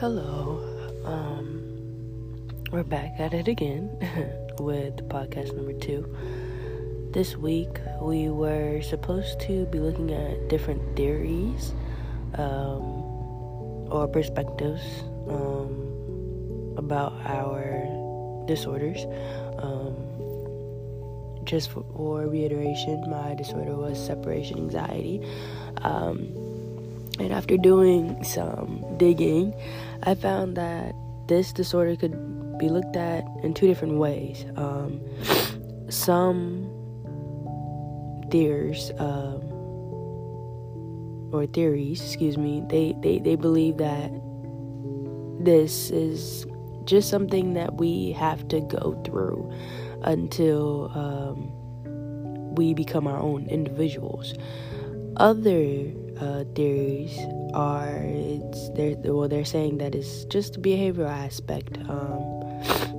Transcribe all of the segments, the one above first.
Hello. Um, we're back at it again with podcast number two. This week we were supposed to be looking at different theories um, or perspectives um, about our disorders. Um, just for, for, reiteration, my disorder was separation anxiety. And after doing some digging, I found that this disorder could be looked at in two different ways. Um, some theories, um, or theories, excuse me, they, they, they believe that this is just something that we have to go through until um, we become our own individuals. Other uh, theories are it's they're well they're saying that it's just a behavioral aspect um,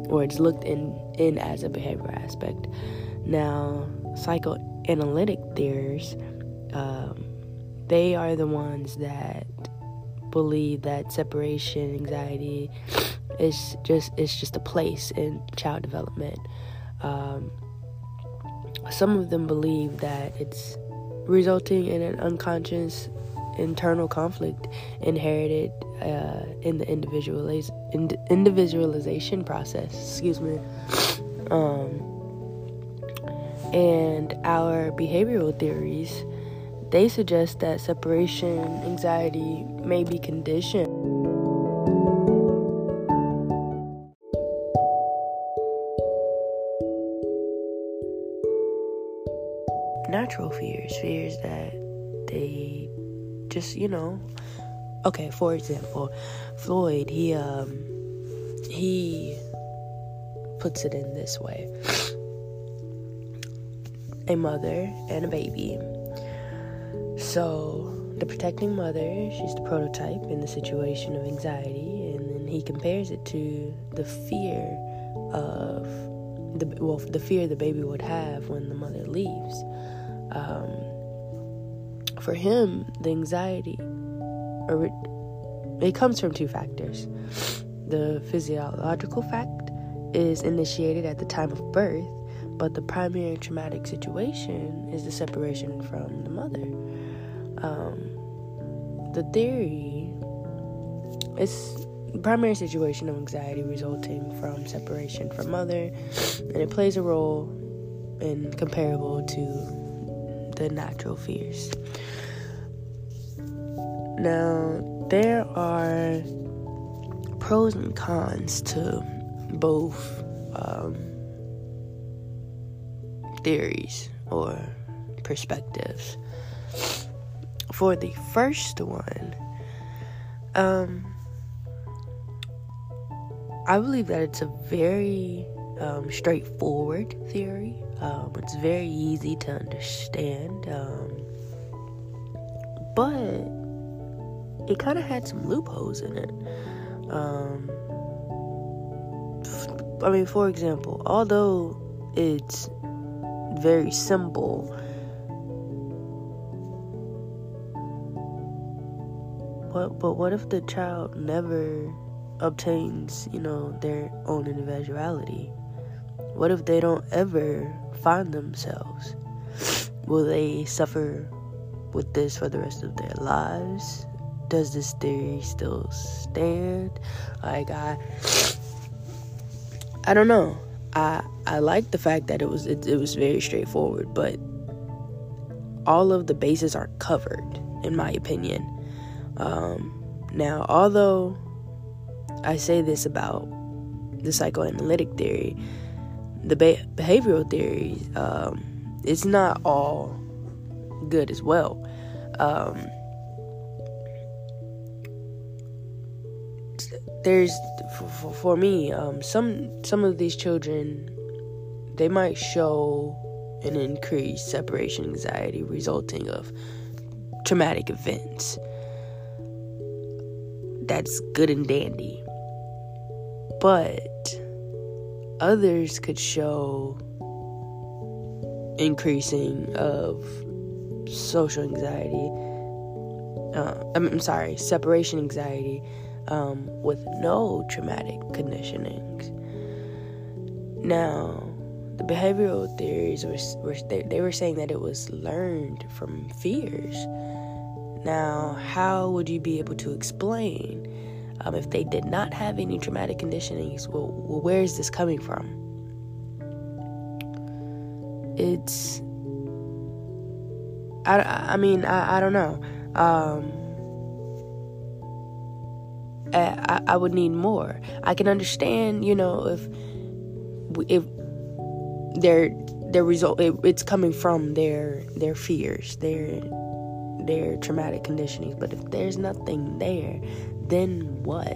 or it's looked in in as a behavioral aspect. Now psychoanalytic theories um, they are the ones that believe that separation anxiety is just it's just a place in child development. Um, some of them believe that it's resulting in an unconscious internal conflict inherited uh, in the individualiz- ind- individualization process. Excuse me. Um, and our behavioral theories, they suggest that separation anxiety may be conditioned. Natural fears, fears that they just you know. Okay for example Freud he um he puts it in this way. A mother and a baby. So the protecting mother she's the prototype in the situation of anxiety and then he compares it to the fear of the well the fear the baby would have when the mother leaves um, for him, the anxiety, it comes from two factors. The physiological fact is initiated at the time of birth, but the primary traumatic situation is the separation from the mother. Um, the theory is primary situation of anxiety resulting from separation from mother, and it plays a role in comparable to the natural fears. Now, there are pros and cons to both um, theories or perspectives. For the first one, um, I believe that it's a very um, straightforward theory. Um, it's very easy to understand. Um, but it kind of had some loopholes in it. Um, I mean, for example, although it's very simple, what but what if the child never obtains, you know, their own individuality? What if they don't ever find themselves? Will they suffer with this for the rest of their lives? does this theory still stand? Like I I don't know. I I like the fact that it was it, it was very straightforward, but all of the bases are covered in my opinion. Um, now, although I say this about the psychoanalytic theory, the be- behavioral theory um, it's not all good as well. Um, there's for, for me um, some some of these children they might show an increased separation anxiety resulting of traumatic events that's good and dandy but others could show increasing of social anxiety uh, I'm, I'm sorry separation anxiety um, with no traumatic conditionings. Now, the behavioral theories were, were they, they were saying that it was learned from fears. Now, how would you be able to explain um, if they did not have any traumatic conditionings? Well, well, where is this coming from? It's, I, I mean, I, I don't know. Um, I, I would need more. I can understand, you know, if if their their result it, it's coming from their their fears, their their traumatic conditioning. But if there's nothing there, then what?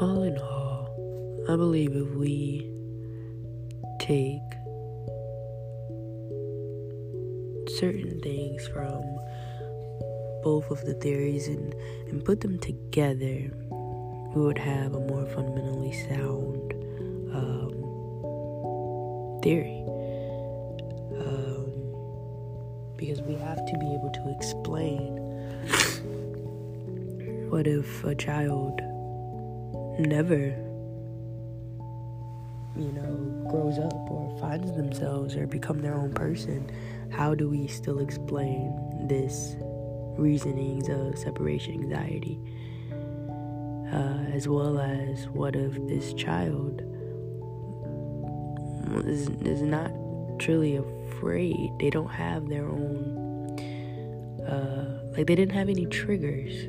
All in all, I believe if we take certain things from both of the theories and, and put them together, we would have a more fundamentally sound um, theory. Um, because we have to be able to explain what if a child never you know grows up or finds themselves or become their own person how do we still explain this reasonings of separation anxiety uh, as well as what if this child is, is not truly afraid. They don't have their own uh, like they didn't have any triggers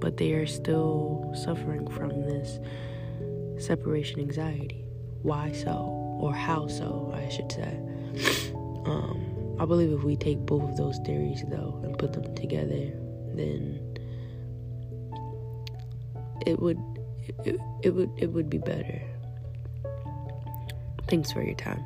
but they are still suffering from this separation anxiety. Why so? Or how so i should say. Um, I believe if we take both of those theories though and put them together, then it would it, it would it would be better. Thanks for your time.